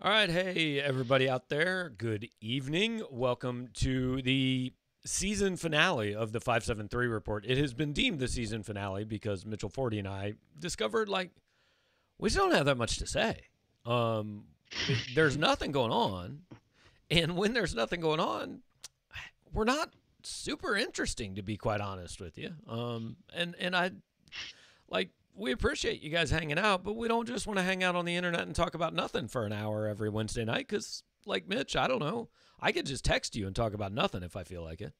All right, hey everybody out there. Good evening. Welcome to the season finale of the 573 report. It has been deemed the season finale because Mitchell Forde and I discovered like we don't have that much to say. Um, there's nothing going on, and when there's nothing going on, we're not super interesting to be quite honest with you. Um, and and I like we appreciate you guys hanging out, but we don't just want to hang out on the internet and talk about nothing for an hour every Wednesday night. Because, like Mitch, I don't know, I could just text you and talk about nothing if I feel like it.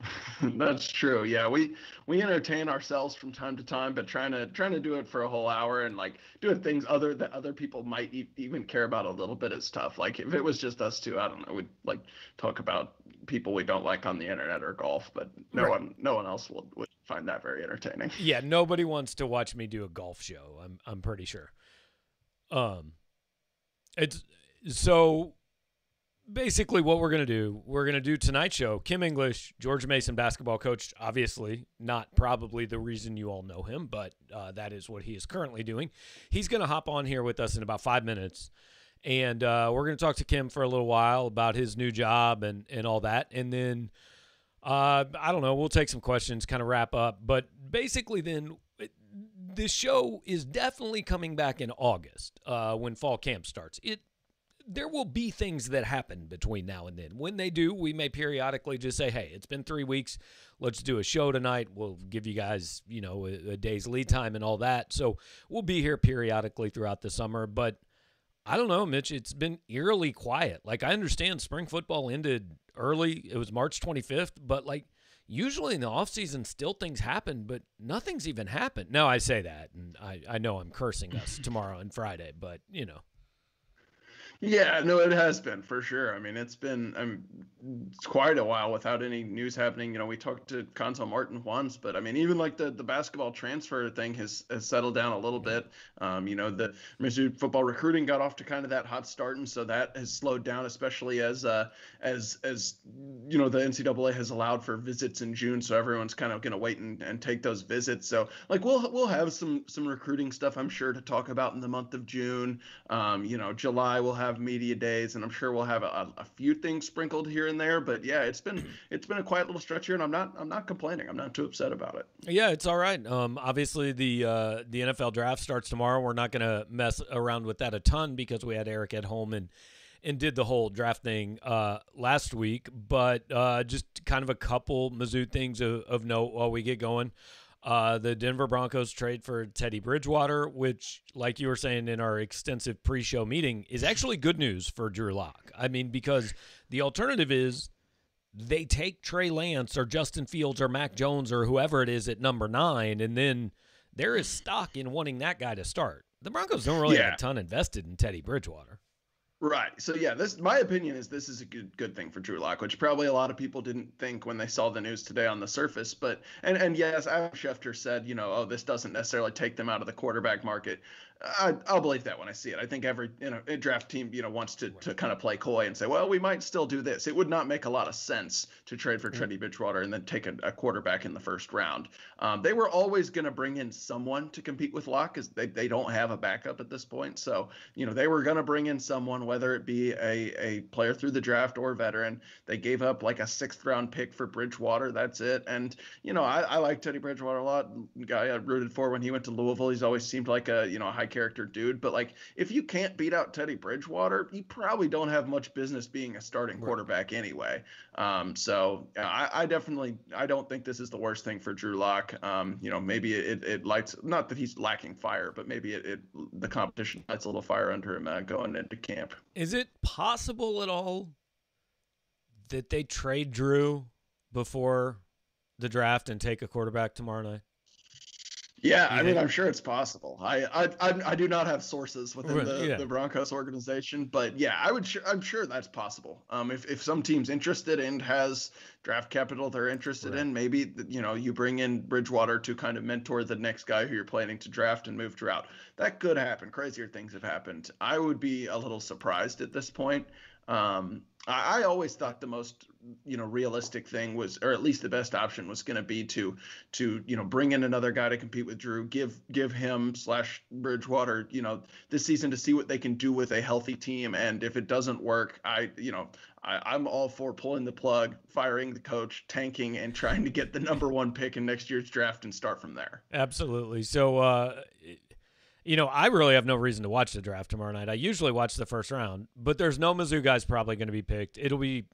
That's true. Yeah, we we entertain ourselves from time to time, but trying to trying to do it for a whole hour and like doing things other that other people might e- even care about a little bit is tough. Like if it was just us two, I don't know, we'd like talk about people we don't like on the internet or golf, but no right. one no one else will would find that very entertaining. Yeah, nobody wants to watch me do a golf show. I'm I'm pretty sure. Um, it's so basically what we're to do, we're to do tonight's show. Kim English, George Mason basketball coach, obviously not probably the reason you all know him, but uh, that is what he is currently doing. He's to hop on here with us in about five minutes. And uh, we're going to talk to Kim for a little while about his new job and, and all that. And then, uh, I don't know, we'll take some questions, kind of wrap up. But basically, then this show is definitely coming back in August uh, when fall camp starts. It there will be things that happen between now and then. When they do, we may periodically just say, "Hey, it's been three weeks. Let's do a show tonight." We'll give you guys, you know, a, a day's lead time and all that. So we'll be here periodically throughout the summer. But I don't know, Mitch. It's been eerily quiet. Like I understand spring football ended early. It was March 25th, but like usually in the offseason still things happen, but nothing's even happened. Now I say that, and I, I know I'm cursing us tomorrow and Friday, but you know. Yeah, no, it has been for sure. I mean, it's been mean, it's quite a while without any news happening. You know, we talked to Cuonzo Martin once, but I mean, even like the, the basketball transfer thing has, has settled down a little bit. Um, you know, the Mizzou football recruiting got off to kind of that hot start, and so that has slowed down, especially as uh, as as you know the NCAA has allowed for visits in June, so everyone's kind of going to wait and, and take those visits. So like we'll we'll have some some recruiting stuff, I'm sure, to talk about in the month of June. Um, you know, July we'll have have media days, and I'm sure we'll have a, a, few things sprinkled here and there. But yeah, it's been it's been a quiet little stretch here, and I'm not I'm not complaining. I'm not too upset about it. Yeah, it's all right. Um, obviously the uh, the NFL draft starts tomorrow. We're not going to mess around with that a ton because we had Eric at home and and did the whole draft thing uh, last week. But uh, just kind of a couple Mizzou things of, of note while we get going. Uh, the Denver Broncos trade for Teddy Bridgewater, which, like you were saying in our extensive pre show meeting, is actually good news for Drew Lock. I mean, because the alternative is they take Trey Lance or Justin Fields or Mac Jones or whoever it is at number nine, and then there is stock in wanting that guy to start. The Broncos don't really yeah. have a ton invested in Teddy Bridgewater. Right. So yeah, this my opinion is this is a good good thing for Drew Lock, which probably a lot of people didn't think when they saw the news today on the surface. But and and yes, Adam Schefter said, you know, oh, this doesn't necessarily take them out of the quarterback market. I, will believe that when I see it. I think every you know a draft team you know wants to, to kind of play coy and say, well, we might still do this. It would not make a lot of sense to trade for Teddy Bridgewater and then take a, a, quarterback in the first round. Um, they were always going to bring in someone to compete with Lock because they, they don't have a backup at this point. So you know they were going to bring in someone, whether it be a a player through the draft or veteran. They gave up like a sixth round pick for Bridgewater. That's it. And you know I, I like Teddy Bridgewater a lot. Guy I rooted for when he went to Louisville. He's always seemed like a you know a high character dude. But like, if you can't beat out Teddy Bridgewater, you probably don't have much business being a starting quarterback anyway. Um, so I, I, definitely I don't think this is the worst thing for Drew Lock. Um, you know, maybe it, it lights not that he's lacking fire, but maybe it, it the competition lights a little fire under him uh, going into camp. Is it possible at all that they trade Drew before the draft and take a quarterback tomorrow night? Yeah, I mean, I'm sure it's possible. I I, I, I do not have sources within the, yeah. the Broncos organization, but yeah, I would. I'm sure that's possible. Um, if if some team's interested and has draft capital they're interested right. in, maybe you know you bring in Bridgewater to kind of mentor the next guy who you're planning to draft and move throughout. That could happen. Crazier things have happened. I would be a little surprised at this point. Um, I, I always thought the most you know realistic thing was or at least the best option was going to be to to you know bring in another guy to compete with drew give give him slash bridgewater you know this season to see what they can do with a healthy team. And if it doesn't work i you know I, am all for pulling the plug firing the coach tanking and trying to get the number one pick in next year's draft and start from there. Absolutely. So uh you know, I really have no reason to watch the draft tomorrow night. I usually watch the first round, but there's no Mizzou guys probably going to be picked. It'll be,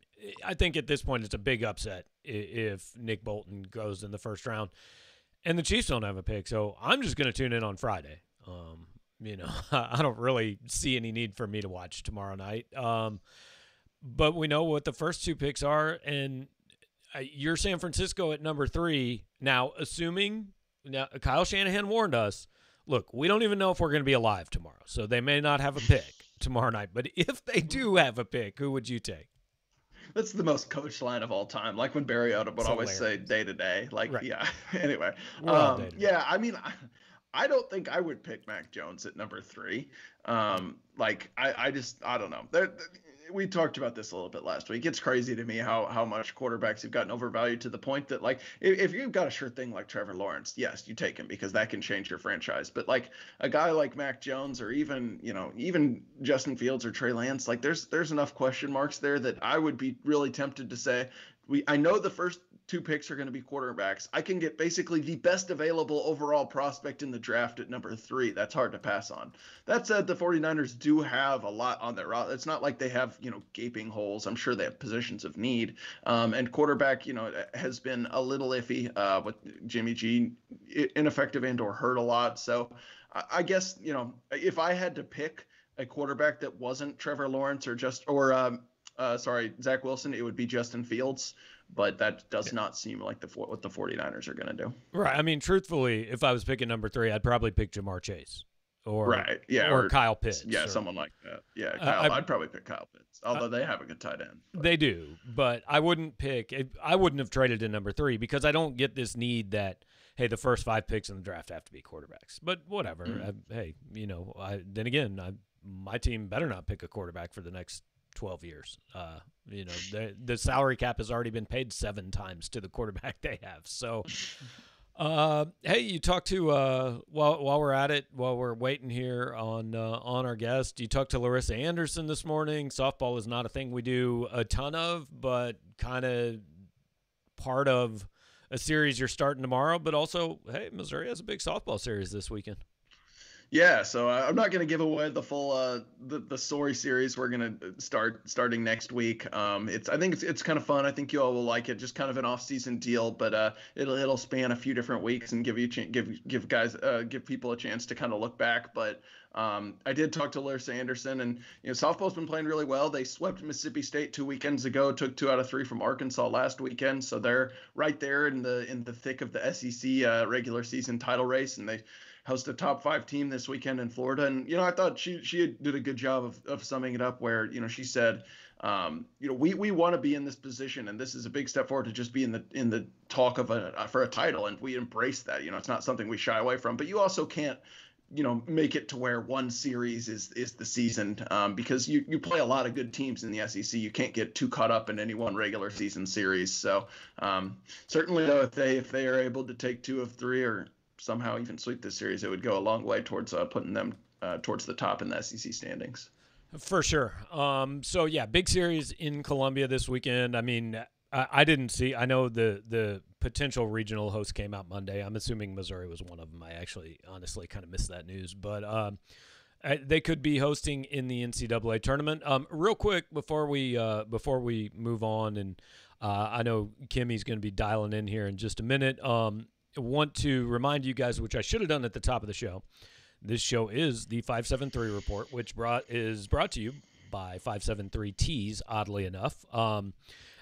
I think at this point, it's a big upset if Nick Bolton goes in the first round and the Chiefs don't have a pick. So I'm just going to tune in on Friday. Um, you know, I don't really see any need for me to watch tomorrow night. Um, but we know what the first two picks are, and uh, you're San Francisco at number three. Now, assuming now Kyle Shanahan warned us look, we don't even know if we're going to be alive tomorrow, so they may not have a pick tomorrow night. But if they do have a pick, who would you take? That's the most coach line of all time. Like when Barry Odom would always say day to day. Like, right. yeah. anyway, um, yeah. I mean, I, I don't think I would pick Mac Jones at number three. Um, like, I, I just, I don't know. There, we talked about this a little bit last week. It's crazy to me how how much quarterbacks have gotten overvalued to the point that like if, if you've got a sure thing like Trevor Lawrence, yes, you take him because that can change your franchise. But like a guy like Mac Jones or even you know even Justin Fields or Trey Lance, like there's there's enough question marks there that I would be really tempted to say we I know the first two picks are going to be quarterbacks. I can get basically the best available overall prospect in the draft at number three. That's hard to pass on. That said, the 49ers do have a lot on their roster. It's not like they have, you know, gaping holes. I'm sure they have positions of need. Um, and quarterback, you know, has been a little iffy uh, with Jimmy G, ineffective and or hurt a lot. So I guess, you know, if I had to pick a quarterback that wasn't Trevor Lawrence or just, or, um, uh, sorry, Zach Wilson, it would be Justin Fields but that does not seem like the what the 49ers are going to do. Right. I mean, truthfully, if I was picking number three, I'd probably pick Ja'Marr Chase. Or, right, yeah, or, or Kyle Pitts, yeah, or, someone like that. Yeah, Kyle, I, would probably pick Kyle Pitts, although I, they have a good tight end. But. They do, but I wouldn't pick. I wouldn't have traded in number three because I don't get this need that hey, the first five picks in the draft have to be quarterbacks. But whatever. Mm. I, hey, you know, I, then again, I, my team better not pick a quarterback for the next 12 years. Uh, you know, the, the salary cap has already been paid seven times to the quarterback they have. So, uh, hey, you talked to uh, while while we're at it, while we're waiting here on uh, on our guest, you talked to Larissa Anderson this morning. Softball is not a thing we do a ton of, but kind of part of a series you're starting tomorrow. But also, hey, Missouri has a big softball series this weekend. Yeah, so uh, I'm not going to give away the full uh, the the story series we're going to start starting next week. Um, it's I think it's it's kind of fun. I think you all will like it. Just kind of an off season deal, but uh, it'll it'll span a few different weeks and give you ch- give give guys uh, give people a chance to kind of look back. But um, I did talk to Larissa Anderson, and you know softball's been playing really well. They swept Mississippi State two weekends ago, took two out of three from Arkansas last weekend, so they're right there in the in the thick of the SEC uh, regular season title race, and they host a top five team this weekend in Florida. And you know, I thought she she did a good job of, of summing it up. Where you know she said, um, you know, we we want to be in this position, and this is a big step forward to just be in the in the talk of a for a title, and we embrace that. You know, it's not something we shy away from. But you also can't you know make it to where one series is is the season um, because you you play a lot of good teams in the SEC. You can't get too caught up in any one regular season series. So um, certainly though, if they if they are able to take two of three or somehow even sweep this series, it would go a long way towards uh, putting them uh, towards the top in the SEC standings. For sure. Um, so yeah, big series in Columbia this weekend. I mean, I, I, didn't see. I know the the potential regional host came out Monday. I'm assuming Missouri was one of them. I actually, honestly, kind of missed that news, but. Um, they could be hosting in the NCAA tournament. Um, real quick before we uh, before we move on, and uh, I know Kimmy's going to be dialing in here in just a minute. Um, want to remind you guys, which I should have done at the top of the show. This show is the 573 report, which brought is brought to you by 573 Tees. Oddly enough, um,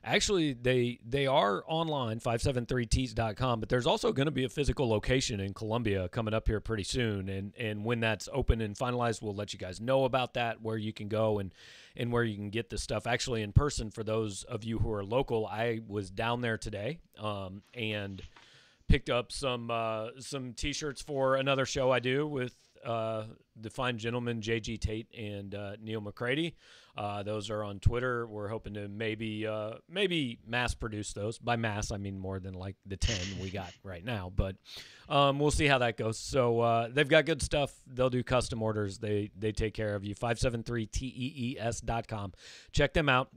actually they they are online 573tees.com, but there's also going to be a physical location in Columbia coming up here pretty soon, and and when that's open and finalized, we'll let you guys know about that, where you can go and and where you can get the stuff actually in person. For those of you who are local, I was down there today, um, and picked up some uh, some t-shirts for another show I do with uh, the fine gentlemen JG Tate and uh, Neil McCready. Uh, those are on Twitter. We're hoping to maybe uh, maybe mass produce those. By mass, I mean more than like the ten we got right now. But um, we'll see how that goes. So uh, they've got good stuff. They'll do custom orders. They they take care of you. Five seven three tees dot com. Check them out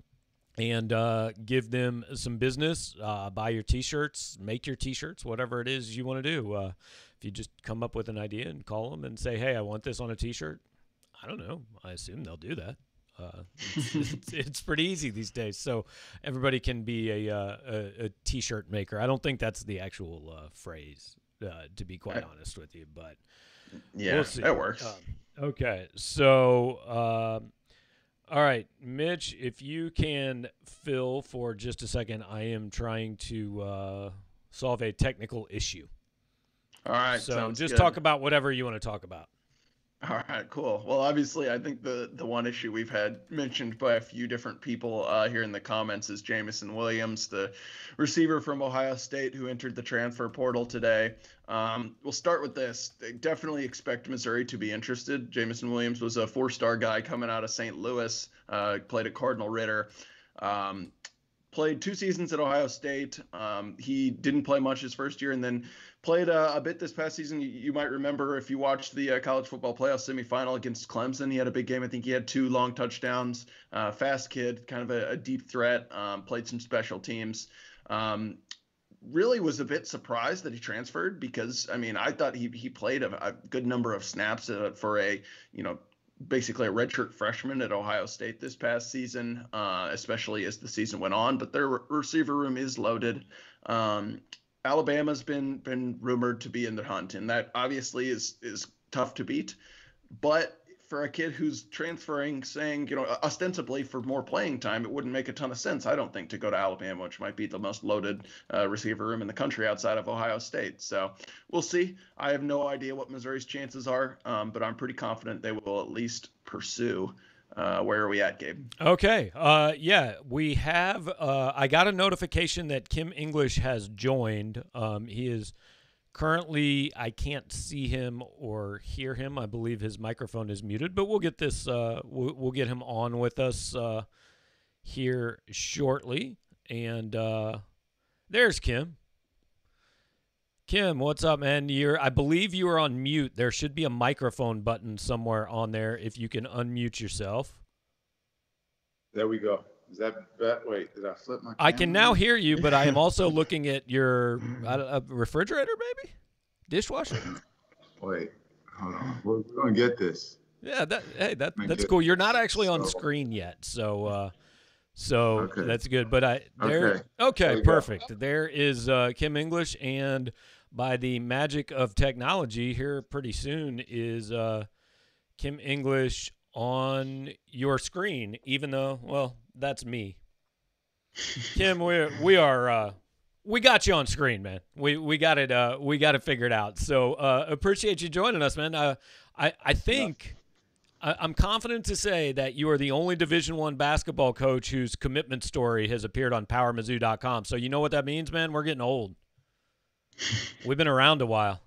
and uh, give them some business. Uh, buy your T-shirts, make your T-shirts, whatever it is you want to do. Uh, if you just come up with an idea and call them and say, "Hey, I want this on a T-shirt," I don't know. I assume they'll do that. Uh, it's, it's, it's, pretty easy these days, so everybody can be a, uh, a, a T-shirt maker. I don't think that's the actual uh, phrase, uh, to be quite honest with you, but yeah, we'll that works. Um, okay, so um, all right, Mitch, if you can fill for just a second, I am trying to uh, solve a technical issue. All right. So just good. talk about whatever you want to talk about. All right, cool. Well, obviously, I think the the one issue we've had mentioned by a few different people uh, here in the comments is Jameson Williams, the receiver from Ohio State who entered the transfer portal today. Um, we'll start with this. They definitely expect Missouri to be interested. Jameson Williams was a four-star guy coming out of St. Louis, uh, played at Cardinal Ritter. Um, played two seasons at Ohio State. Um, he didn't play much his first year, and then played a bit this past season. You, you might remember if you watched the uh, college football playoff semifinal against Clemson. He had a big game. I think he had two long touchdowns. Uh, fast kid, kind of a, a deep threat. Um, played some special teams. Um, really was a bit surprised that he transferred because I mean I thought he he played a, a good number of snaps uh, for a you know basically a redshirt freshman at Ohio State this past season, uh, especially as the season went on. But their receiver room is loaded. Um, Alabama's been been rumored to be in the hunt, and that obviously is is tough to beat. But for a kid who's transferring, saying you know ostensibly for more playing time, it wouldn't make a ton of sense. I don't think to go to Alabama, which might be the most loaded uh, receiver room in the country outside of Ohio State. So we'll see. I have no idea what Missouri's chances are, um, but I'm pretty confident they will at least pursue uh, where are we at, Gabe? Okay. Uh, yeah, we have. Uh, I got a notification that Kim English has joined. Um, he is currently. I can't see him or hear him. I believe his microphone is muted, but we'll get this. Uh, we'll, we'll, get him on with us uh, here shortly. And uh, there's Kim. Kim, what's up, man? You're I believe you are on mute. There should be a microphone button somewhere on there if you can unmute yourself. There we go. Is that, that wait, did I flip my camera? I can now hear you, but I am also looking at your a refrigerator, maybe? Dishwasher? Wait, hold on. We're, we're going to get this. Yeah, that hey, that that's cool. You're not actually on screen yet, so uh so okay. that's good. But I there okay, okay there perfect. Go. There is uh Kim English and by the magic of technology here pretty soon is uh, Kim English on your screen, even though, well, that's me. Kim, we we are uh, we got you on screen, man. We we got it uh, we got it figured out. So uh, appreciate you joining us, man. Uh, I I think yeah. I, am confident to say that you are the only Division One basketball coach whose commitment story has appeared on PowerMizzou.com. So you know what that means, man. We're getting old. We've been around a while.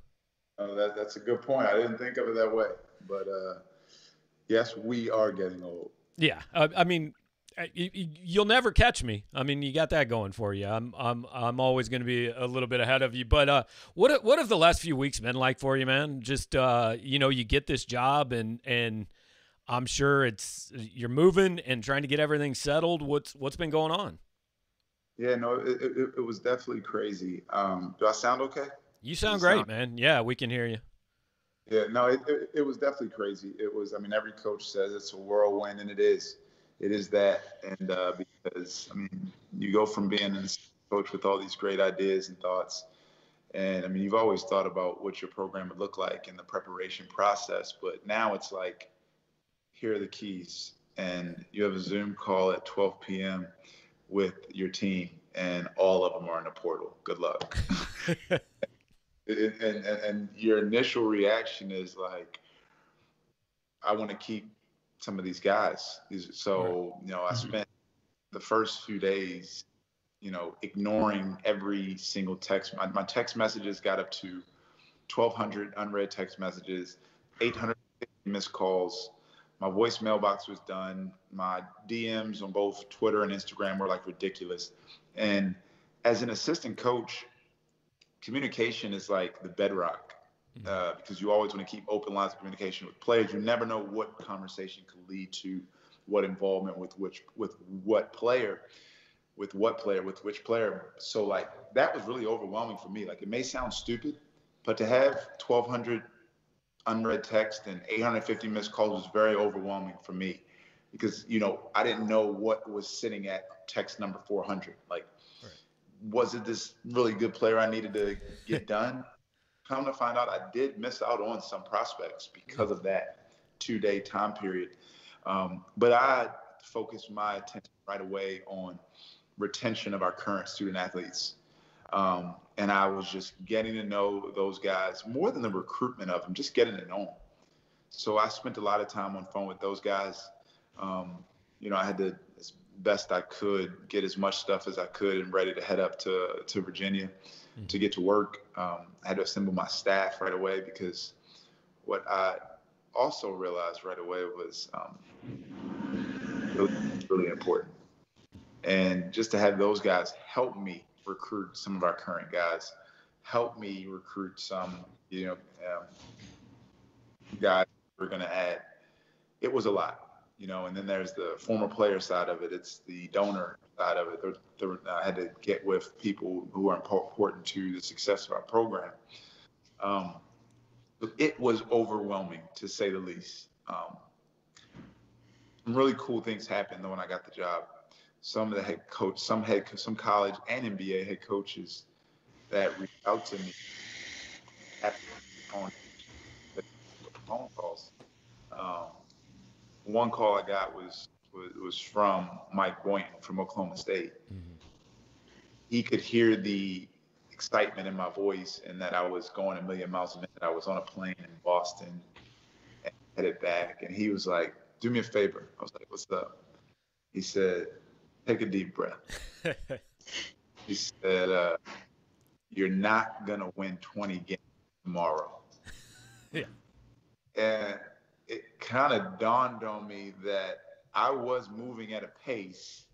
Oh, that, that's a good point. I didn't think of it that way, but uh, yes, we are getting old. Yeah, uh, I mean, uh, you'll never catch me. I mean, you got that going for you. I'm I'm I'm always going to be a little bit ahead of you. But uh, what what have the last few weeks been like for you, man? Just uh, you know, you get this job and and I'm sure it's you're moving and trying to get everything settled. What's what's been going on? Yeah, no, it, it, it was definitely crazy. Um, do I sound okay? You sound great, sound- man. Yeah, we can hear you. Yeah, no, it, it, it, was definitely crazy. It was, I mean, every coach says it's a whirlwind, and it is. It is that. And uh, because, I mean, you go from being a coach with all these great ideas and thoughts. And I mean, you've always thought about what your program would look like in the preparation process, but now it's like, here are the keys. And you have a Zoom call at 12 p.m with your team, and all of them are in the portal. Good luck. and, and, and your initial reaction is like, I want to keep some of these guys. So, you know, I mm-hmm. spent the first few days, you know, ignoring every single text. My, my text messages got up to 1,200 unread text messages. 800 missed calls. My voice mailbox was done. My DMs on both Twitter and Instagram were like ridiculous. And as an assistant coach, communication is like the bedrock mm-hmm. uh, because you always want to keep open lines of communication with players. You never know what conversation could lead to what involvement with which with what player with what player with which player so like that was really overwhelming for me like it may sound stupid but to have 1200 unread text and 850 missed calls was very overwhelming for me because you know I didn't know what was sitting at text number 400. Like, right. was it this really good player I needed to get done? Come to find out, I did miss out on some prospects because of that two-day time period. Um, but I focused my attention right away on retention of our current student athletes. Um, and I was just getting to know those guys more than the recruitment of them, just getting to know them. So I spent a lot of time on phone with those guys. Um, you know, I had to, as best I could, get as much stuff as I could and ready to head up to to Virginia mm-hmm. to get to work. Um, I had to assemble my staff right away because what I also realized right away was um, really, really important. And just to have those guys help me recruit some of our current guys, help me recruit some, you know, um, guys we're going to add. It was a lot, you know, and then there's the former player side of it. It's the donor side of it. There, there, I had to get with people who are important to the success of our program. Um, it was overwhelming to say the least. Um, some really cool things happened when I got the job some of the head coach, some head, some college and NBA head coaches that reached out to me on phone calls. Um, one call I got was, was, was from Mike Boynton from Oklahoma State. Mm-hmm. He could hear the excitement in my voice and that I was going a million miles a minute. I was on a plane in Boston and headed back, and he was like, "Do me a favor." I was like, "What's up?" He said, take a deep breath. he said, uh, You're not going to win 20 games tomorrow. yeah. And it kind of dawned on me that I was moving at a pace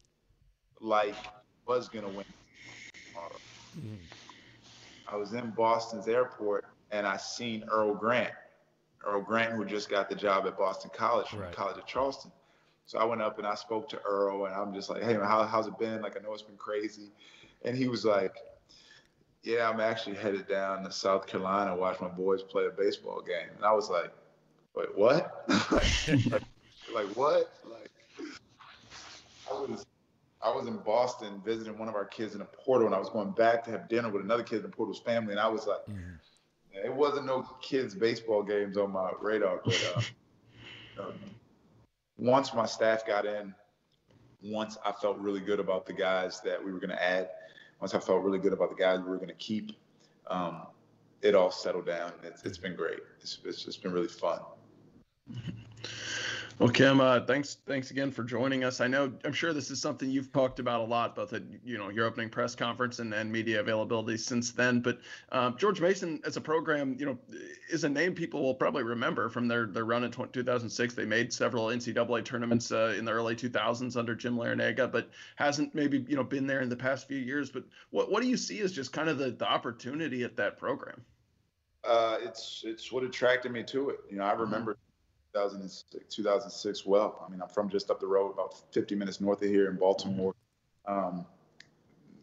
like I was going to win tomorrow. Mm-hmm. I was in Boston's airport and I seen Earl Grant. Earl Grant, who just got the job at Boston College from right. College of Charleston. So I went up and I spoke to Earl, and I'm just like, "Hey, man, how, how's it been? Like, I know it's been crazy." And he was like, "Yeah, I'm actually headed down to South Carolina to watch my boys play a baseball game." And I was like, "Wait, what? like, like, what? Like, I was." I was in Boston visiting one of our kids in a portal, and I was going back to have dinner with another kid in the portal's family, and I was like, mm-hmm. it wasn't no kids baseball games on my radar, but uh, um, once my staff got in, once I felt really good about the guys that we were going to add, once I felt really good about the guys we were going to keep, um, it all settled down. It's, it's been great. It's, it's just been really fun. Well, Kim, uh, thanks thanks again for joining us. I know I'm sure this is something you've talked about a lot, both at you know your opening press conference and, and media availability since then. But um, George Mason, as a program, you know, is a name people will probably remember from their their run in 2006. They made several NCAA tournaments uh, in the early 2000s under Jim Larranaga, but hasn't maybe you know been there in the past few years. But what what do you see as just kind of the, the opportunity at that program? Uh, it's it's what attracted me to it. You know, I mm-hmm. remember 2006, 2006 well. I mean, I'm from just up the road, about 50 minutes north of here in Baltimore. Um,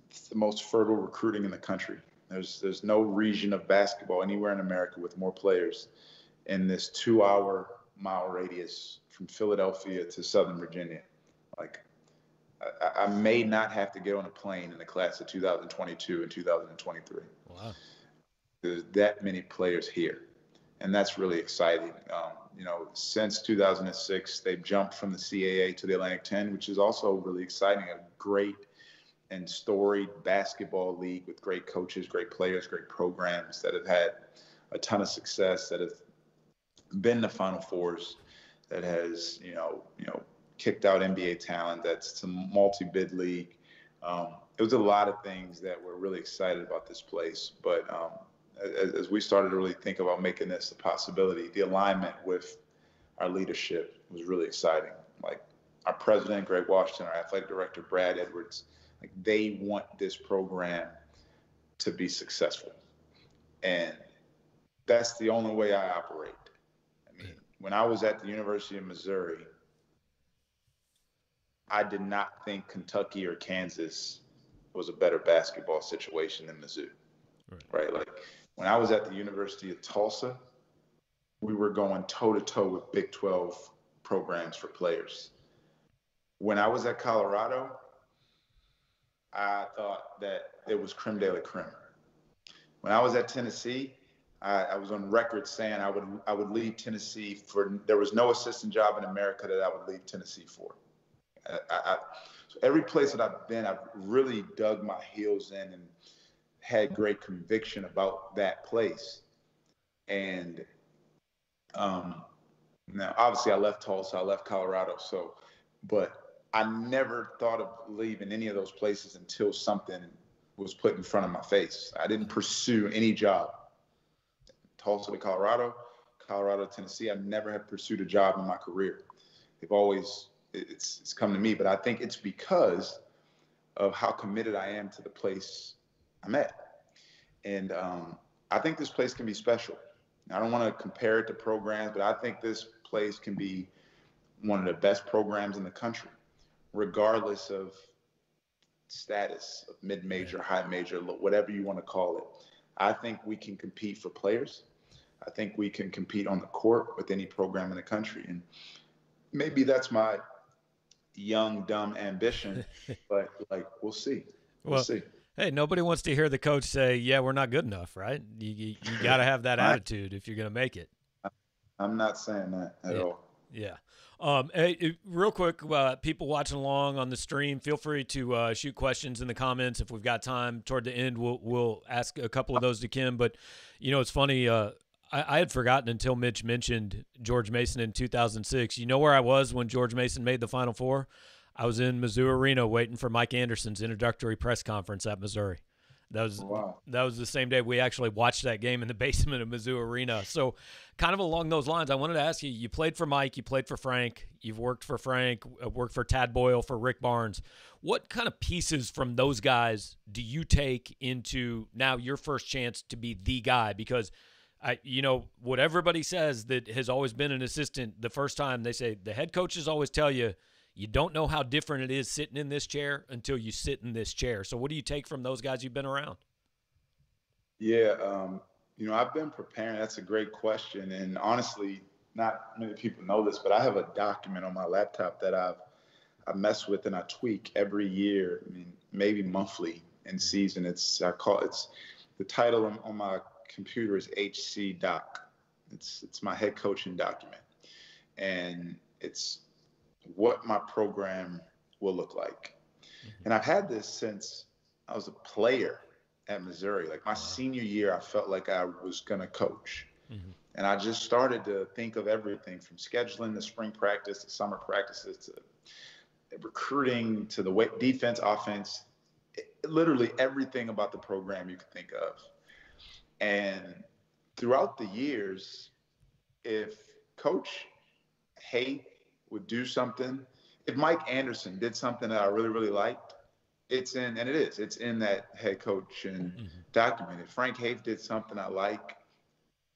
it's the most fertile recruiting in the country. There's there's no region of basketball anywhere in America with more players in this two-hour mile radius from Philadelphia to Southern Virginia. Like, I, I, may not have to get on a plane in the class of 2022 and 2023. Wow. There's that many players here, and that's really exciting. Um, you know, since 2006, they've jumped from the CAA to the Atlantic 10, which is also really exciting. A great and storied basketball league with great coaches, great players, great programs that have had a ton of success, that have been to Final Fours, that has, you know, you know, kicked out NBA talent. That's a multi-bid league. Um, it was a lot of things that we're really excited about this place, but um, as, as we started to really think about making this a possibility, the alignment with our leadership was really exciting. Like our president, Greg Washington, our athletic director, Brad Edwards, like they want this program to be successful. And that's the only way I operate. I mean, when I was at the University of Missouri, I did not think Kentucky or Kansas was a better basketball situation than Mizzou. Right. right? Like when I was at the University of Tulsa, we were going toe to toe with Big 12 programs for players. When I was at Colorado, I thought that it was creme de la creme. When I was at Tennessee, I, I, was on record saying I would I would leave Tennessee for there was no assistant job in America that I would leave Tennessee for. I, I, so every place that I've been, I've really dug my heels in and had great conviction about that place. And um, now, obviously, I left Tulsa, I left Colorado, so but I never thought of leaving any of those places until something was put in front of my face. I didn't pursue any job. Tulsa to Colorado, Colorado Tennessee. I never have pursued a job in my career. They've always it's it's come to me, but I think it's because of how committed I am to the place I'm at, and um, I think this place can be special. I don't want to compare it to programs, but I think this place can be one of the best programs in the country, regardless of status of mid-major, high major, whatever you want to call it. I think we can compete for players. I think we can compete on the court with any program in the country. And maybe that's my young, dumb ambition, but like, we'll see. We'll, well see. Hey, nobody wants to hear the coach say, "Yeah, we're not good enough," right? You you, you got to have that attitude if you're going to make it. I'm not saying that at yeah. all. Yeah. Um, hey, real quick, uh, people watching along on the stream, feel free to uh, shoot questions in the comments if we've got time. Toward the end, we'll we'll ask a couple of those to Kim. But you know, it's funny. Uh, I, I, had forgotten until Mitch mentioned George Mason in 2006. You know where I was when George Mason made the Final Four? I was in Mizzou Arena waiting for Mike Anderson's introductory press conference at Missouri. That was oh, wow. that was the same day we actually watched that game in the basement of Mizzou Arena. So, kind of along those lines, I wanted to ask you: You played for Mike, you played for Frank, you've worked for Frank, uh, worked for Tad Boyle, for Rick Barnes. What kind of pieces from those guys do you take into now your first chance to be the guy? Because I, you know, what everybody says that has always been an assistant. The first time they say the head coaches always tell you you don't know how different it is sitting in this chair until you sit in this chair. So, what do you take from those guys you've been around? Yeah, um, you know, I've been preparing. That's a great question, and honestly, not many people know this, but I have a document on my laptop that I've I mess with and I tweak every year. I mean, maybe monthly in season. It's I call it's the title on, on my computer is HC Doc. It's it's my head coaching document, and it's what my program will look like. Mm-hmm. And I've had this since I was a player at Missouri. Like my senior year, I felt like I was going to coach. Mm-hmm. And I just started to think of everything from scheduling the spring practice to summer practices to recruiting to the way, defense, offense, it, literally everything about the program you could think of. And throughout the years, if Coach Haith would do something, if Mike Anderson did something that I really, really liked, it's in, and it is, it's in that head coach and mm-hmm. document. If Frank Haith did something I like,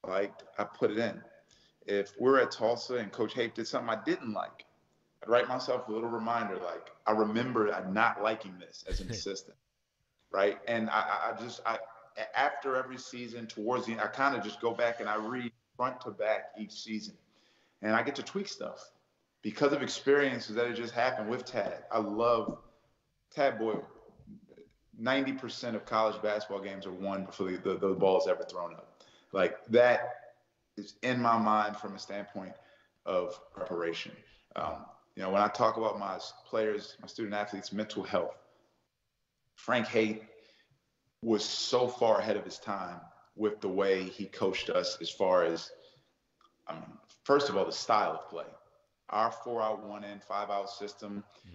liked, I put it in. If we're at Tulsa and Coach Haith did something I didn't like, I'd write myself a little reminder like, I remember I'm not liking this as an assistant. Right. And I, I just, I, after every season, towards the end, I kind of just go back and I read front to back each season, and I get to tweak stuff because of experiences that had just happened with Tad. I love Tad. Ninety percent of college basketball games are won before the, the, the ball is ever thrown up. Like that is in my mind from a standpoint of preparation. Um, you know, when I talk about my players, my student athletes' mental health, Frank Haith was so far ahead of his time with the way he coached us as far as, I mean, first of all, the style of play. Our four out, one in, five out system mm-hmm.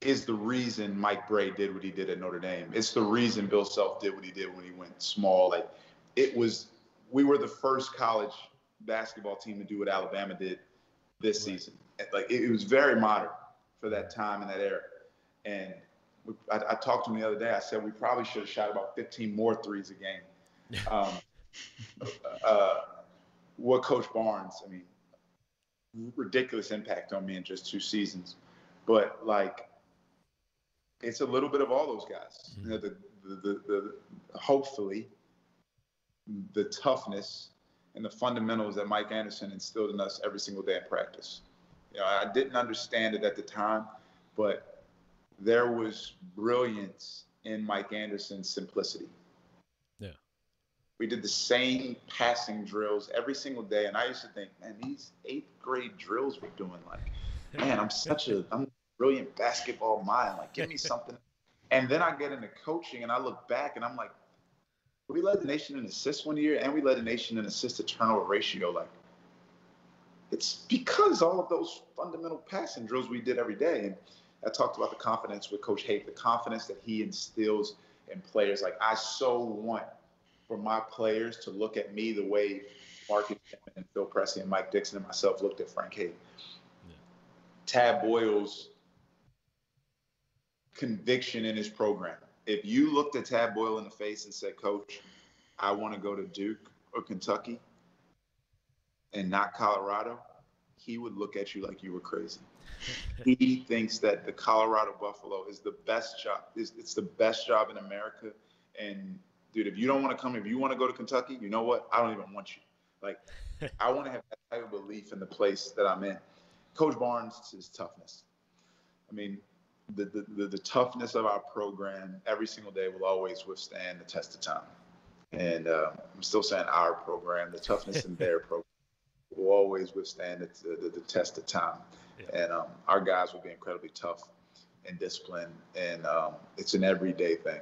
is the reason Mike Brey did what he did at Notre Dame. It's the reason Bill Self did what he did when he went small. Like it was we were the first college basketball team to do what Alabama did this right. season. Like it, it, was very modern for that time and that era. And we, I, I, talked to him the other day. I said we probably should have shot about 15 more threes a game. Um, uh, what Coach Barnes, I mean, ridiculous impact on me in just two seasons. But like, it's a little bit of all those guys. Mm-hmm. You know, the, the, the, the hopefully the toughness and the fundamentals that Mike Anderson instilled in us every single day in practice. You know, I didn't understand it at the time, but there was brilliance in Mike Anderson's simplicity. We did the same passing drills every single day, and I used to think, man, these eighth grade drills we're doing, like, man, I'm such a I'm a brilliant basketball mind. Like, give me something. And then I get into coaching, and I look back, and I'm like, we led the nation in assists one year, and we led the nation in assist to turnover ratio. Like, it's because all of those fundamental passing drills we did every day. And I talked about the confidence with Coach Haith, the confidence that he instills in players. Like, I so want for my players to look at me the way Mark and Phil Pressey and Mike Dixon and myself looked at Frank Haith. Yeah. Tad Boyle's conviction in his program if you looked at Tad Boyle in the face and said, Coach, I want to go to Duke or Kentucky and not Colorado, he would look at you like you were crazy. he thinks that the Colorado Buffalo is the best job. It's the best job in America. And dude, if you don't want to come, if you want to go to Kentucky, you know what? I don't even want you. Like, I want to have that type of belief in the place that I'm in. Coach Barnes is toughness. I mean, the, the, the, the toughness of our program every single day will always withstand the test of time. And uh, I'm still saying our program, the toughness in their program will always withstand the, the, the test of time. Yeah. And um, our guys will be incredibly tough and disciplined. And um, it's an everyday thing.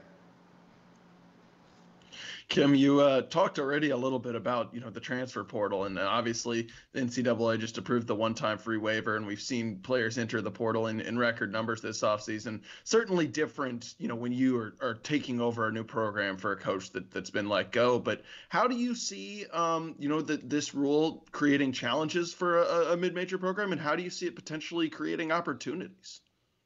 Kim, you uh, talked already a little bit about you know the transfer portal, and obviously the NCAA just approved the one-time free waiver, and we've seen players enter the portal in, in record numbers this offseason. Certainly different, you know, when you are, are taking over a new program for a coach that that's been let go. But how do you see, um, you know, that this rule creating challenges for a, a mid-major program, and how do you see it potentially creating opportunities?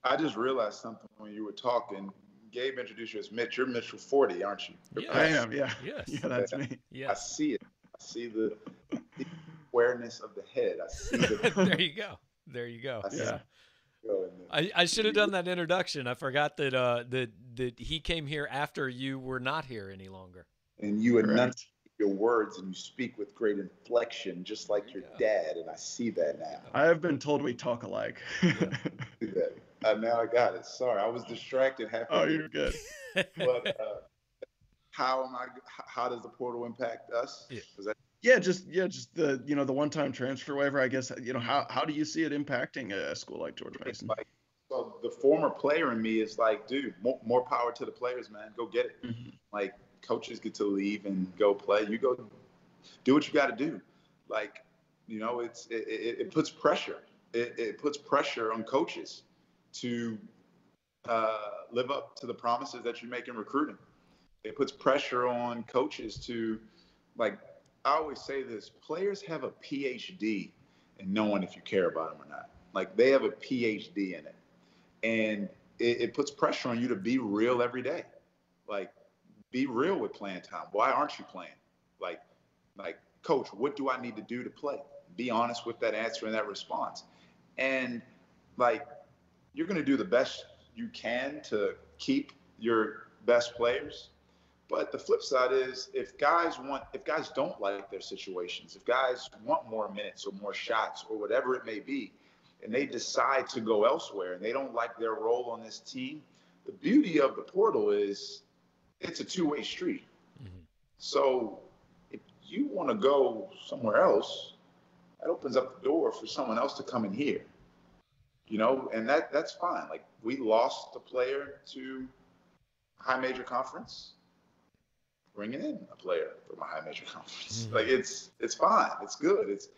I just realized something when you were talking Gabe introduced you as Mitch. You're Mitchell Forde, aren't you? Yes. I am, yeah. Yes. Yeah, that's me. Yes. I see it. I see the, the awareness of the head. I see the. there you go. There you go. I yeah. I, I should have done that introduction. I forgot that uh that that he came here after you were not here any longer. And you enunciate your words and you speak with great inflection, just like your yeah. dad. And I see that now. I have been told we talk alike. Yeah. Uh, now I got it. Sorry, I was distracted. Half oh, you're good. but uh, how am I? How does the portal impact us? Yeah. That- yeah, just yeah, just the you know the one-time transfer waiver. I guess you know how how do you see it impacting a school like George Mason? Like, so the former player in me is like, dude, more, more power to the players, man. Go get it. Mm-hmm. Like coaches get to leave and go play. You go do what you got to do. Like you know, it's it, it, it puts pressure. It, it puts pressure on coaches to uh, live up to the promises that you make in recruiting. It puts pressure on coaches to, like, I always say this players have a PhD in knowing if you care about them or not. Like, they have a PhD in it. And it, it puts pressure on you to be real every day. Like, be real with playing time. Why aren't you playing? Like, like, coach, what do I need to do to play? Be honest with that answer and that response. And like you're going to do the best you can to keep your best players. But the flip side is if guys want, if guys don't like their situations, if guys want more minutes or more shots or whatever it may be, and they decide to go elsewhere and they don't like their role on this team, the beauty of the portal is it's a two way street. Mm-hmm. So if you want to go somewhere else, that opens up the door for someone else to come in here you know, and that that's fine. Like we lost a player to high major conference, bringing in a player from a high major conference. Mm-hmm. Like it's it's fine. It's good. It's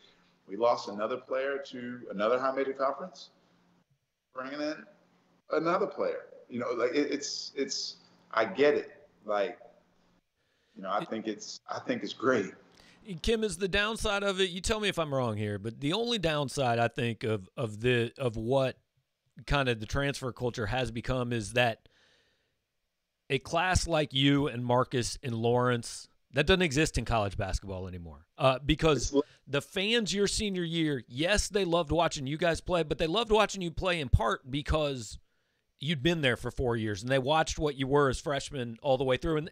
we lost another player to another high major conference, bringing in another player. You know, like it, it's it's I get it. Like you know, I think it's I think it's great. Kim is the downside of it. You tell me if I'm wrong here, but the only downside I think of of the of what kind of the transfer culture has become is that a class like you and Marcus and Lawrence that doesn't exist in college basketball anymore. Uh, because the fans your senior year, yes, they loved watching you guys play, but they loved watching you play in part because you'd been there for four years and they watched what you were as freshmen all the way through, and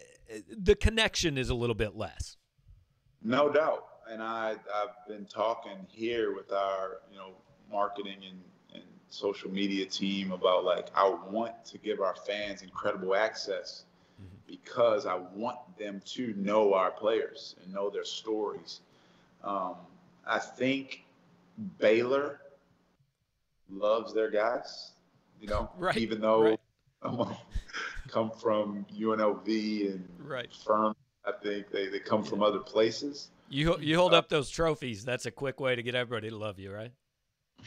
uh, the connection is a little bit less. No doubt, and I I've been talking here with our you know marketing and, and social media team about like I want to give our fans incredible access mm-hmm. because I want them to know our players and know their stories. Um, I think Baylor loves their guys, you know, right. even though right. come from UNLV and right. firm I think they, they come from other places. You you hold uh, up those trophies. That's a quick way to get everybody to love you, right?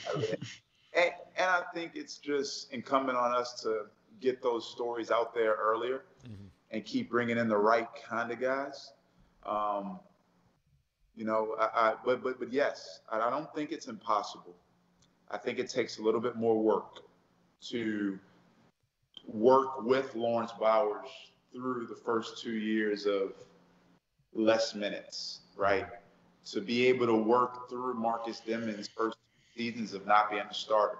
and, and I think it's just incumbent on us to get those stories out there earlier mm-hmm. and keep bringing in the right kind of guys. Um, you know, I, I, but but but yes, I, I don't think it's impossible. I think it takes a little bit more work to work with Lawrence Bowers through the first two years of less minutes, right? To be able to work through Marcus Denmon's first seasons of not being a starter.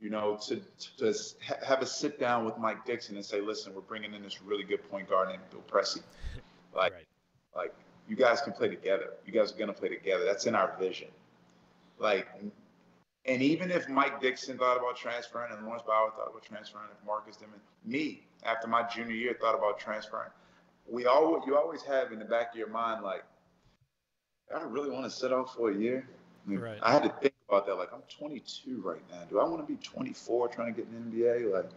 You know, to, to have a sit down with Mike Dixon and say, listen, we're bringing in this really good point guard named Phil Pressey. Like, right. like you guys can play together. You guys are going to play together. That's in our vision. Like, and even if Mike Dixon thought about transferring and Lawrence Bowers thought about transferring, if Marcus Denmon, me, after my junior year, thought about transferring, we all you always have in the back of your mind like, I really want to sit out for a year. I, mean, right. I had to think about that. Like, I'm 22 right now. Do I want to be 24 trying to get an NBA? Like,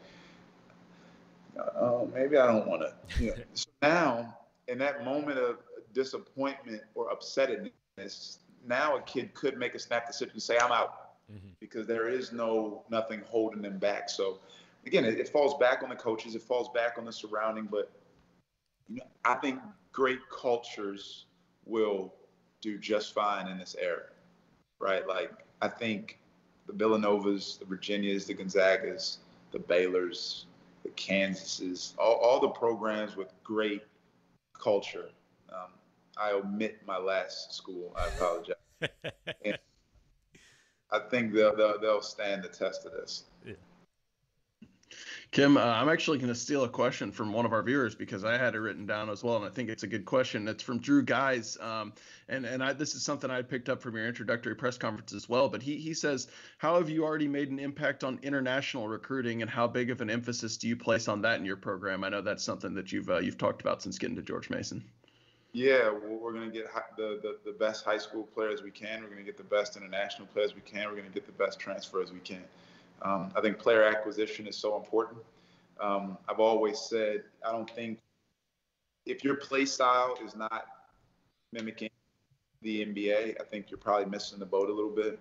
oh, maybe I don't want to. You know. so now, in that moment of disappointment or upsetness, now a kid could make a snap decision and say, I'm out mm-hmm. because there is no nothing holding them back. So again, it, it, falls back on the coaches, it falls back on the surrounding, but you know, I think great cultures will do just fine in this era, right? Like I think the Villanovas, the Virginias, the Gonzagas, the Baylors, the Kansases, all, all the programs with great culture. Um, I omit my last school. I apologize. and I think they'll, they'll, they'll stand the test of this. Yeah. Kim, uh, I'm actually going to steal a question from one of our viewers because I had it written down as well, and I think it's a good question. It's from Drew Guys, um, and and I, this is something I picked up from your introductory press conference as well. But he he says, how have you already made an impact on international recruiting, and how big of an emphasis do you place on that in your program? I know that's something that you've uh, you've talked about since getting to George Mason. Yeah, we're going to get the, the, the best high school players we can. We're going to get the best international players we can. We're going to get the best transfers we can. Um, I think player acquisition is so important. Um, I've always said I don't think if your play style is not mimicking the NBA, I think you're probably missing the boat a little bit.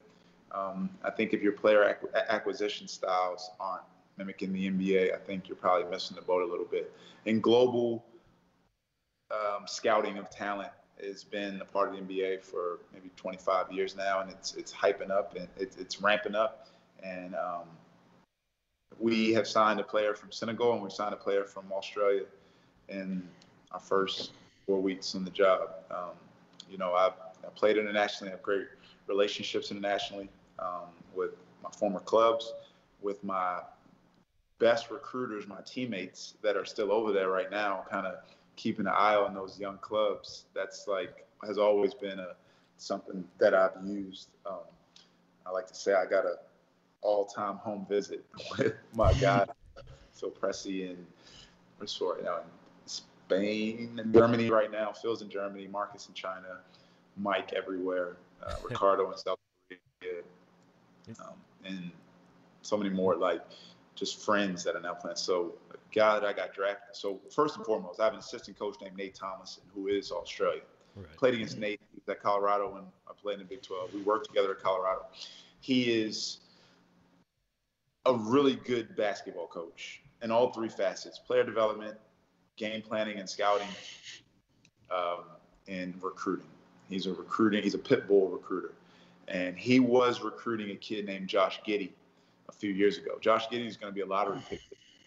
Um, I think if your player ac- acquisition styles aren't mimicking the NBA, I think you're probably missing the boat a little bit. And global um, scouting of talent has been a part of the NBA for maybe 25 years now, and it's it's hyping up and it's it's ramping up. And um, we have signed a player from Senegal, and we signed a player from Australia in our first four weeks on the job. Um, you know, I've, I played internationally, I have great relationships internationally um, with my former clubs, with my best recruiters, my teammates that are still over there right now, kind of keeping an eye on those young clubs. That's like has always been a something that I've used. Um, I like to say I got a all-time home visit with my guy Phil Pressey and right now in Spain and Germany right now. Phil's in Germany, Marcus in China, Mike everywhere, uh, Ricardo in South Korea, um, and so many more like just friends that are now playing. So guy that I got drafted. So first and foremost, I have an assistant coach named Nate Tomlinson, who is Australian. Right. Played against Nate at Colorado when I played in the Big 12. We worked together at Colorado. He is a really good basketball coach in all three facets: player development, game planning and scouting um, and recruiting. He's a recruiting. He's a pit bull recruiter, and he was recruiting a kid named Josh Giddey a few years ago. Josh Giddey is going to be a lottery pick.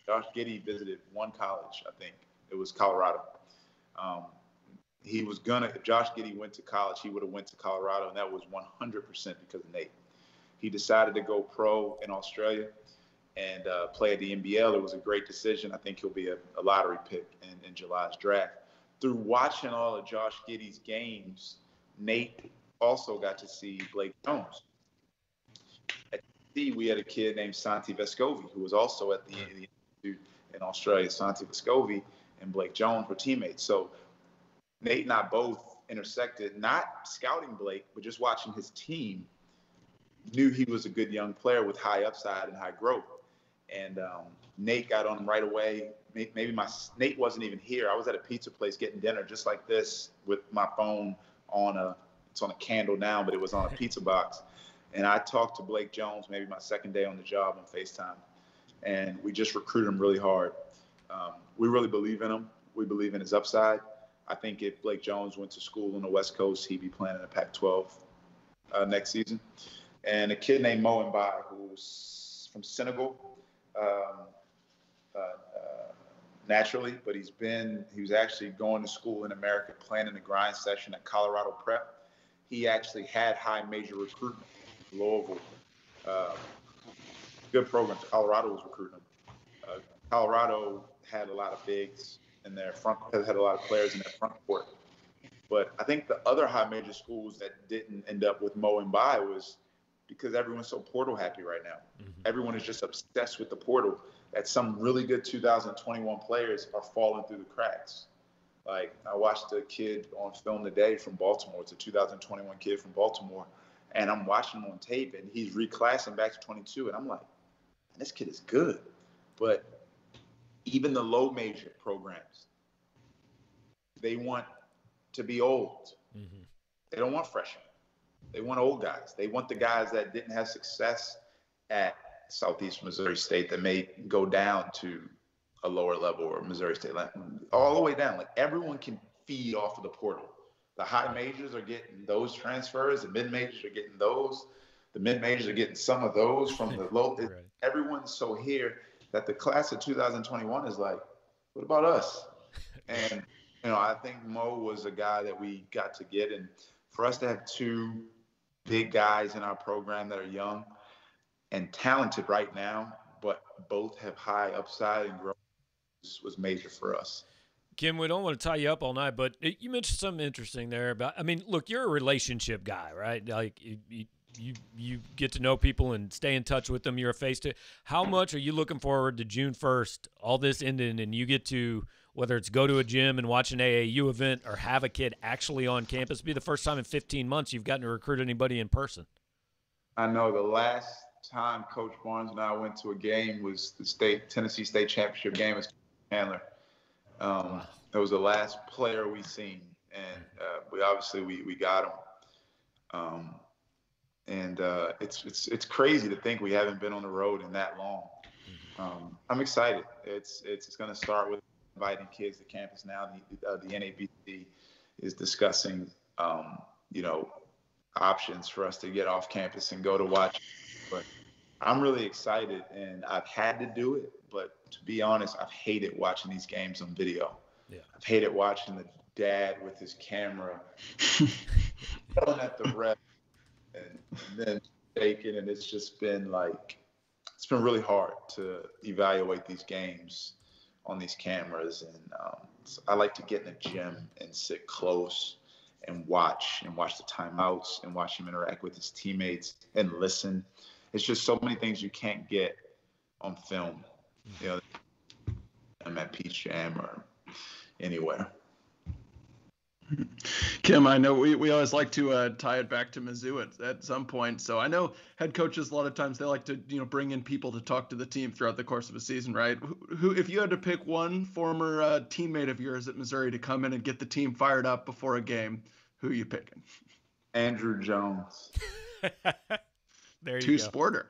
Josh Giddey visited one college, I think it was Colorado. Um, he was gonna. If Josh Giddey went to college, he would have went to Colorado, and that was 100% because of Nate. He decided to go pro in Australia and uh, play at the NBL. It was a great decision. I think he'll be a, a lottery pick in, in, July's draft. Through watching all of Josh Giddey's games, Nate also got to see Blake Jones. At D, we had a kid named Santi Vescovi who was also at the, the Institute in Australia. Santi Vescovi and Blake Jones were teammates. So Nate and I both intersected, not scouting Blake, but just watching his team knew he was a good young player with high upside and high growth. And um, Nate got on him right away. Maybe my Nate wasn't even here. I was at a pizza place getting dinner just like this with my phone on a it's on a candle now, but it was on a pizza box. And I talked to Blake Jones maybe my second day on the job on FaceTime, and we just recruited him really hard. Um, we really believe in him. We believe in his upside. I think if Blake Jones went to school on the West Coast, he'd be playing in the Pac-12 uh, next season and a kid named Mo Mbai, who's from Senegal, um, uh, uh, naturally, but he's been, he was actually going to school in America, playing in the grind session at Colorado Prep. He actually had high major recruitment, Louisville. Uh, good programs. Colorado was recruiting him. Uh, Colorado had a lot of bigs in their front, had a lot of players in their front court. But I think the other high major schools that didn't end up with Mo Mbai was because everyone's so portal happy right now. Mm-hmm. Everyone is just obsessed with the portal. That some really good 2021 players are falling through the cracks. Like I watched a kid on film today from Baltimore. It's a 2021 kid from Baltimore, and I'm watching him on tape, and he's reclassing back to 22, and I'm like, this kid is good. But even the low major programs, they want to be old. Mm-hmm. They don't want freshmen. They want old guys. They want the guys that didn't have success at Southeast Missouri State that may go down to a lower level or Missouri State, all the way down. Like everyone can feed off of the portal. The high majors are getting those transfers. The mid majors are getting those. The mid majors are getting some of those from the low. right. Everyone's so here that the class of 2021 is like, what about us? And you know, I think Mo was a guy that we got to get, and for us to have two big guys in our program that are young and talented right now, but both have high upside and growth was major for us. Kim, we don't want to tie you up all night, but eh, you mentioned something interesting there about. I mean, look, you're a relationship guy, right? Like you, you, you get to know people and stay in touch with them. You're a face to. How much are you looking forward to June first? All this ending, and you get to whether it's go to a gym and watch an AAU event or have a kid actually on campus. It'll be the first time in 15 months you've gotten to recruit anybody in person. I know the last time Coach Barnes and I went to a game was the state Tennessee State Championship game as Chandler. Um, wow. That was the last player we seen, and uh, we obviously we, we got him. Um, and uh, it's it's it's crazy to think we haven't been on the road in that long. Mm-hmm. Um, I'm excited. It's it's, it's going to start with inviting kids to campus now. The, uh, the NABC is discussing, um, you know, options for us to get off campus and go to watch. But I'm really excited, and I've had to do it. But to be honest, I've hated watching these games on video. Yeah. I've hated watching the dad with his camera yelling at the ref and, and then shaking, and it's just been like it's been really hard to evaluate these games on these cameras, and um, so I like to get in the gym and sit close and watch and watch the timeouts and watch him interact with his teammates and listen. It's just so many things you can't get on film. You know, I'm at Peach Jam or anywhere. Kim, I know we, we always like to uh, tie it back to Mizzou at, at some point. So I know head coaches a lot of times they like to you know bring in people to talk to the team throughout the course of a season, right? Who, who if you had to pick one former uh, teammate of yours at Missouri to come in and get the team fired up before a game, who are you picking? Andrew Jones. there you Two go. sporter.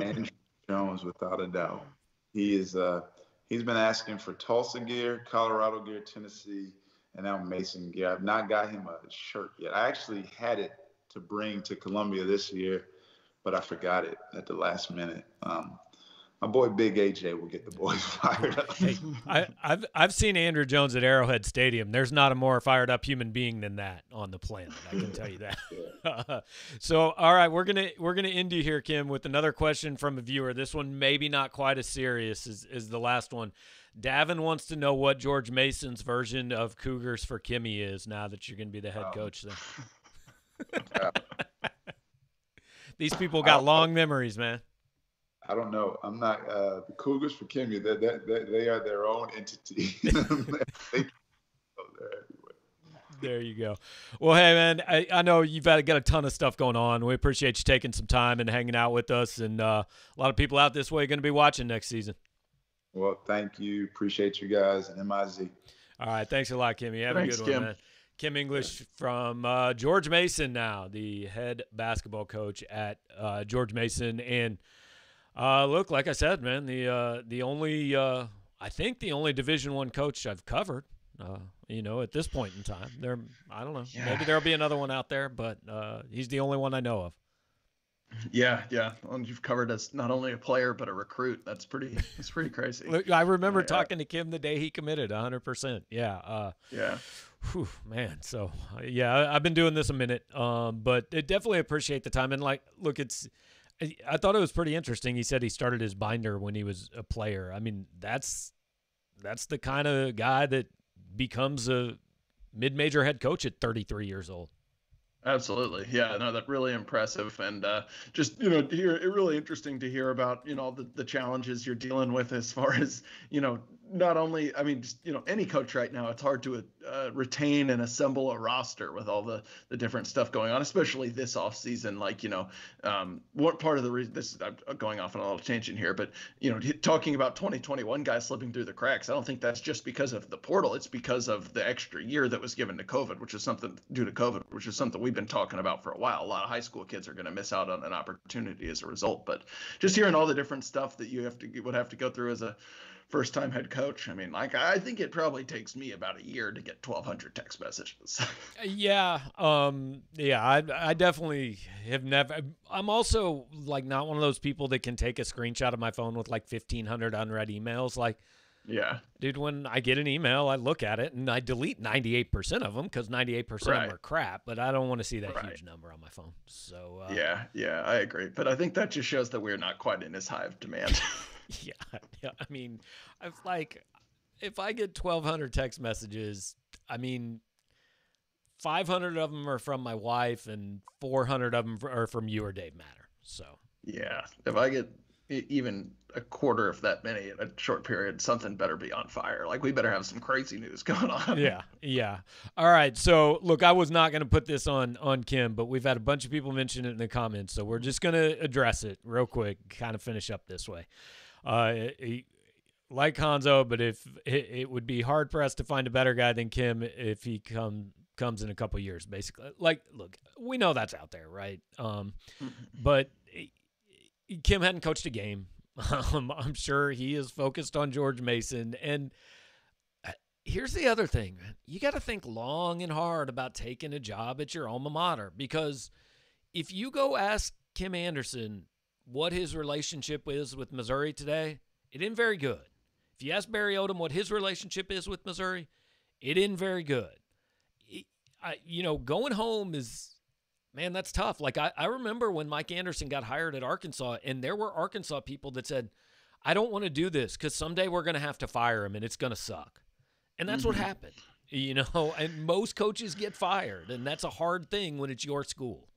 Andrew Jones, without a doubt. He is uh he's been asking for Tulsa gear, Colorado gear, Tennessee, and now Mason gear. I've not got him a shirt yet. I actually had it to bring to Columbia this year, but I forgot it at the last minute. Um, my boy Big AJ will get the boys fired up. hey, I, have I've seen Andrew Jones at Arrowhead Stadium. There's not a more fired up human being than that on the planet. I can tell you that. so, all right, we're gonna we're gonna end you here, Kim, with another question from a viewer. This one maybe not quite as serious as, as the last one. Davin wants to know what George Mason's version of Cougars for Kimmy is now that you're going to be the head um, coach there. These people got long memories, man. I don't know. I'm not uh, the Cougars for Kimmy. They, they, they are their own entity. they, there you go. Well, hey man, I, I know you've got, got a ton of stuff going on. We appreciate you taking some time and hanging out with us. And uh, a lot of people out this way are going to be watching next season. Well, thank you. Appreciate you guys and MIZ. All right, thanks a lot, Kimmy. Have thanks, a good one, man. Kim English from uh, George Mason now, the head basketball coach at uh, George Mason, and uh, look, like I said, man, the uh, the only uh, I think the only Division One coach I've covered. Uh, you know, at this point in time, there I don't know. Yeah. Maybe there'll be another one out there, but uh, he's the only one I know of. Yeah, yeah. And you've covered as not only a player but a recruit. That's pretty. That's pretty crazy. I remember talking to Kim the day he committed. 100. percent Yeah. Uh, yeah. Whew, man. So yeah, I've been doing this a minute, um, but I definitely appreciate the time. And like, look, it's I thought it was pretty interesting. He said he started his binder when he was a player. I mean, that's that's the kind of guy that becomes a mid-major head coach at 33 years old. Absolutely, yeah, no, that's really impressive, and uh, just you know, hear it really interesting to hear about you know the the challenges you're dealing with as far as you know not only I mean just you know any coach right now it's hard to uh, retain and assemble a roster with all the the different stuff going on especially this off season like you know um, what part of the reason this I'm going off on a little tangent here but you know talking about 2021 guys slipping through the cracks I don't think that's just because of the portal it's because of the extra year that was given to COVID which is something due to COVID which is something we've been talking about for a while. A lot of high school kids are going to miss out on an opportunity as a result but just hearing all the different stuff that you have to would have to go through as a first time head coach. I mean, like I think it probably takes me about a year to get 1200 text messages. Uh, yeah. Um yeah, I I definitely have never I'm also like not one of those people that can take a screenshot of my phone with like 1500 unread emails like yeah. Dude, when I get an email, I look at it and I delete 98% of them because 98% right. of them are crap, but I don't want to see that right. huge number on my phone. So, uh, yeah, yeah, I agree. But I think that just shows that we're not quite in as high of demand. yeah, yeah. I mean, I've like, if I get 1,200 text messages, I mean, 500 of them are from my wife, and 400 of them are from you or Dave Matter. So yeah, if I get even a quarter of that many in a short period, something better be on fire. Like we better have some crazy news going on. Yeah, yeah. All right. So look, I was not going to put this on on Kim, but we've had a bunch of people mention it in the comments, so we're just going to address it real quick. Kind of finish up this way. Uh, he, like Cuonzo, but if it, it, would be hard pressed to find a better guy than Kim if he come comes in a couple years, basically. Like, look, we know that's out there, right? Um, but Kim hadn't coached a game. Um, I'm sure he is focused on George Mason. And uh, here's the other thing you got to think long and hard about taking a job at your alma mater because if you go ask Kim Anderson what his relationship is with Missouri today, it isn't very good. If you ask Barry Odom what his relationship is with Missouri, it isn't very good. I, you know, going home is, man, that's tough. Like, I, I remember when Mike Anderson got hired at Arkansas, and there were Arkansas people that said, I don't want to do this because someday we're going to have to fire him and it's going to suck. And that's mm-hmm. what happened, you know, and most coaches get fired, and that's a hard thing when it's your school.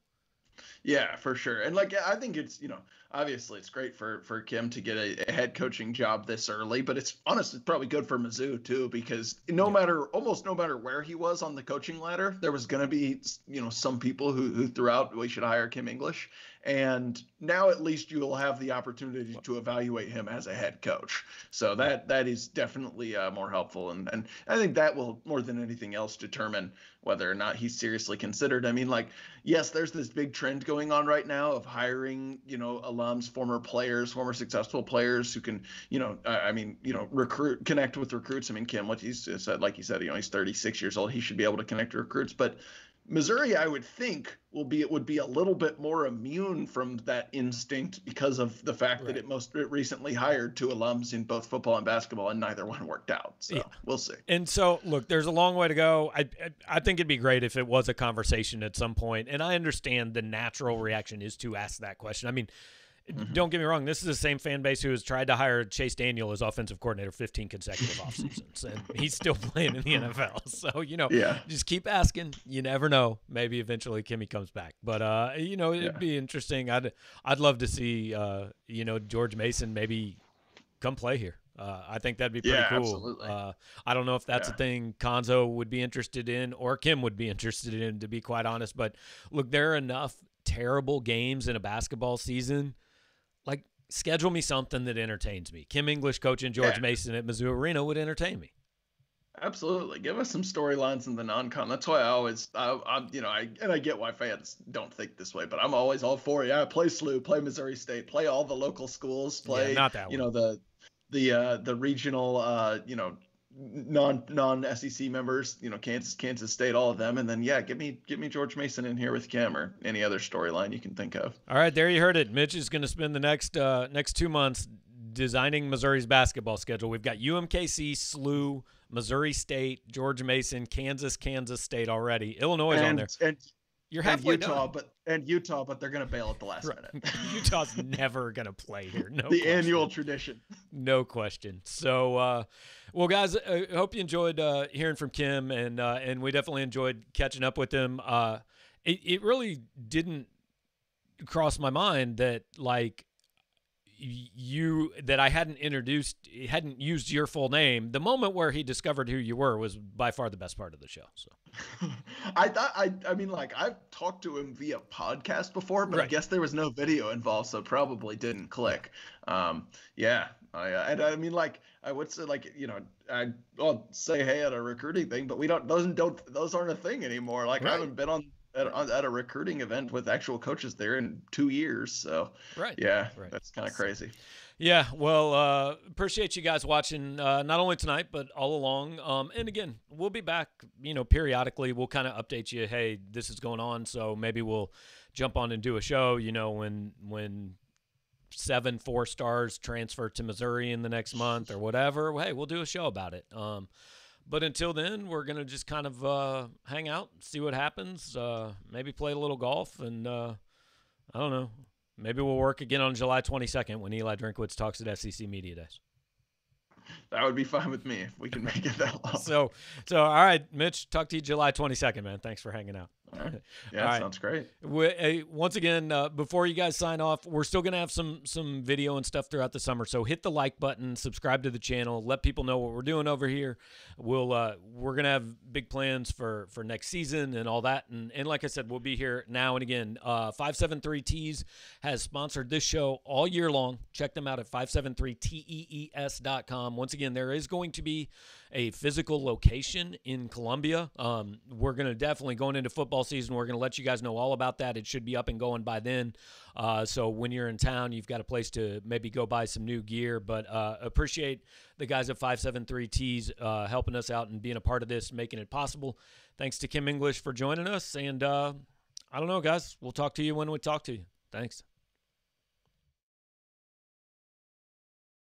Yeah, for sure. And like I think it's, you know, obviously it's great for for Kim to get a, a, head coaching job this early, but it's honestly probably good for Mizzou too because no yeah. matter almost no matter where he was on the coaching ladder, there was going to be you know some people who who threw out we should hire Kim English, and now at least you will have the opportunity to evaluate him as a head coach. So that that is definitely uh, more helpful, and and I think that will more than anything else determine whether or not he's seriously considered. I mean, like yes, there's this big trend going on right now of hiring you know alums, former players, former successful players who can you know I mean you know recruit connect with recruits. I mean Kim, what he said, like he said, you know he's 36 years old, he should be able to connect to recruits, but Missouri, I would think, will be it would be a little bit more immune from that instinct because of the fact right. that it most it recently hired two alums in both football and basketball, and neither one worked out. So yeah. we'll see. And so, look, there's a long way to go. I I think it'd be great if it was a conversation at some point, and I understand the natural reaction is to ask that question. I mean Mm-hmm. Don't get me wrong. This is the same fan base who has tried to hire Chase Daniel as offensive coordinator 15 consecutive off seasons, and he's still playing in the NFL. So you know, yeah. just keep asking. You never know. Maybe eventually Kimmy comes back. But uh, you know, it'd yeah. be interesting. I'd I'd love to see uh, you know, George Mason maybe come play here. Uh, I think that'd be pretty yeah, cool. Absolutely. Uh, I don't know if that's yeah. a thing Cuonzo would be interested in or Kim would be interested in, to be quite honest. But look, there are enough terrible games in a basketball season like schedule me something that entertains me. Kim English coaching George yeah. Mason at Mizzou Arena would entertain me. Absolutely, give us some storylines in the non-con. That's why I always, I, am you know, I and I get why fans don't think this way, but I'm always all for yeah, play SLU, play Missouri State, play all the local schools, play yeah, not that you one. know the the uh, the regional uh, you know non non SEC members, you know, Kansas, Kansas State, all of them, and then yeah, give me give me George Mason in here with Cam or any other storyline you can think of. All right, there you heard it. Mitch is going to spend the next uh, next two months designing Missouri's basketball schedule. We've got UMKC, SLU, Missouri State, George Mason, Kansas, Kansas State already. Illinois and, on there. And you're halfway and Utah, done. but and Utah, but they're gonna bail at the last right. minute. Utah's never gonna play here. No, the question. annual tradition. No question. So, uh, well, guys, I hope you enjoyed uh, hearing from Kim, and uh, and we definitely enjoyed catching up with him. Uh, it it really didn't cross my mind that like you that I hadn't introduced hadn't used your full name. The moment where he discovered who you were was by far the best part of the show. So I thought I I mean like I've talked to him via podcast before, but right. I guess there was no video involved, so probably didn't click. Um, yeah, I, and I mean like I would say like you know I I'll say hey at a recruiting thing, but we don't those don't those aren't a thing anymore. Like right. I haven't been on at, at a recruiting event with actual coaches there in two years. So right, yeah, right. that's kind of crazy. Yeah, well, uh, appreciate you guys watching uh, not only tonight but all along. Um, and again, we'll be back. You know, periodically we'll kind of update you. Hey, this is going on, so maybe we'll jump on and do a show. You know, when when seven four stars transfer to Missouri in the next month or whatever. Hey, we'll do a show about it. Um, but until then, we're gonna just kind of uh, hang out, see what happens. Uh, maybe play a little golf, and uh, I don't know. Maybe we'll work again on July 22nd when Eli Drinkwitz talks at SEC Media Days. That would be fine with me if we can make it that long. So, so all right, Mitch. Talk to you July 22nd, man. Thanks for hanging out. Yeah, right. sounds great. We, once again, uh, before you guys sign off, we're still gonna have some some video and stuff throughout the summer. So hit the like button, subscribe to the channel, let people know what we're doing over here. We'll uh, we're gonna have big plans for for next season and all that. And and like I said, we'll be here now and again. Uh, 573 Tees has sponsored this show all year long. Check them out at 573tees.com. Once again, there is going to be a physical location in Columbia. Um, we're going to definitely going into football season. We're going to let you guys know all about that. It should be up and going by then. Uh, so when you're in town, you've got a place to maybe go buy some new gear. But uh, appreciate the guys at 573 Tees uh, helping us out and being a part of this, making it possible. Thanks to Kim English for joining us. And uh, I don't know, guys. We'll talk to you when we talk to you. Thanks.